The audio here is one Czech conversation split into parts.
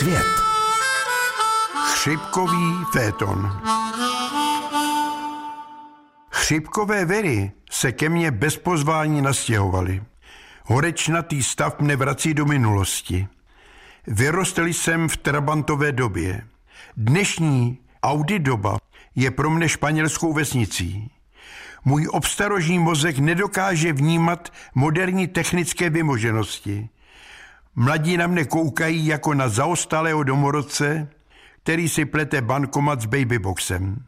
svět. Chřipkový féton. Chřipkové very se ke mně bez pozvání nastěhovaly. Horečnatý stav mne vrací do minulosti. Vyrostl jsem v trabantové době. Dnešní Audi doba je pro mne španělskou vesnicí. Můj obstarožní mozek nedokáže vnímat moderní technické vymoženosti. Mladí na mne koukají jako na zaostalého domorodce, který si plete bankomat s babyboxem.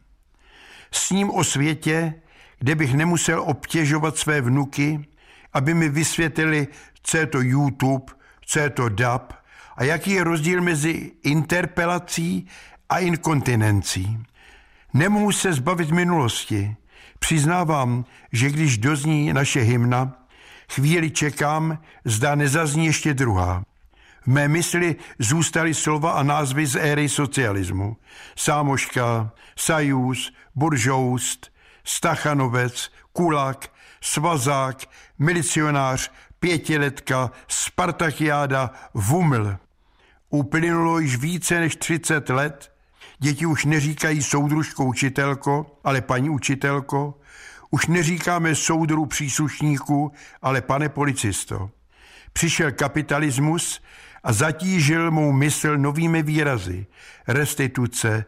S ním o světě, kde bych nemusel obtěžovat své vnuky, aby mi vysvětlili, co je to YouTube, co je to DAB a jaký je rozdíl mezi interpelací a inkontinencí. Nemohu se zbavit minulosti. Přiznávám, že když dozní naše hymna, chvíli čekám, zda nezazní ještě druhá. V mé mysli zůstaly slova a názvy z éry socialismu. Sámoška, Sajus, Buržoust, Stachanovec, Kulak, Svazák, milicionář, pětiletka, Spartakiáda, Vuml. Uplynulo již více než 30 let, děti už neříkají soudružko učitelko, ale paní učitelko, už neříkáme soudru příslušníku, ale pane policisto. Přišel kapitalismus a zatížil mou mysl novými výrazy. Restituce,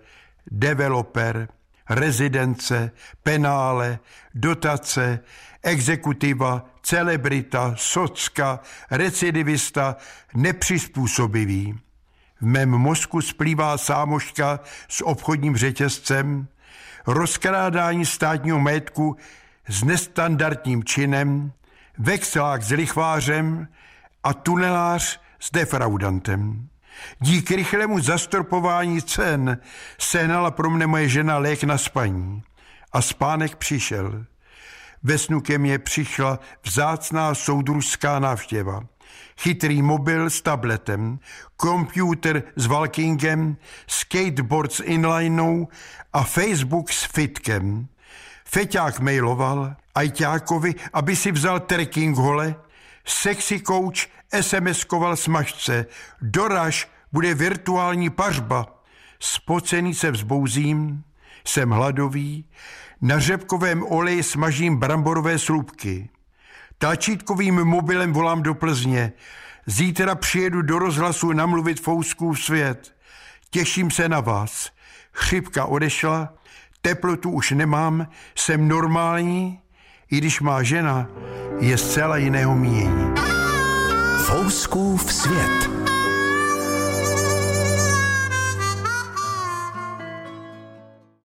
developer, rezidence, penále, dotace, exekutiva, celebrita, socka, recidivista, nepřizpůsobivý. V mém mozku splývá sámoška s obchodním řetězcem, rozkrádání státního majetku s nestandardním činem, vexlák s lichvářem a tunelář s defraudantem. Díky rychlému zastropování cen sehnala pro mne moje žena lék na spaní. A spánek přišel. Ve snu ke mně přišla vzácná soudružská návštěva. Chytrý mobil s tabletem, komputer s walkingem, skateboard s inlinou a Facebook s fitkem. Feťák mailoval Ajťákovi, aby si vzal trekking hole, sexy coach SMS-koval smažce, doraž, bude virtuální pařba. Spocený se vzbouzím, jsem hladový, na řepkovém oleji smažím bramborové slupky. Tlačítkovým mobilem volám do Plzně. Zítra přijedu do rozhlasu namluvit Fouskův svět. Těším se na vás. Chřipka odešla, teplotu už nemám, jsem normální, i když má žena je zcela jiného mínění. Fouskův svět.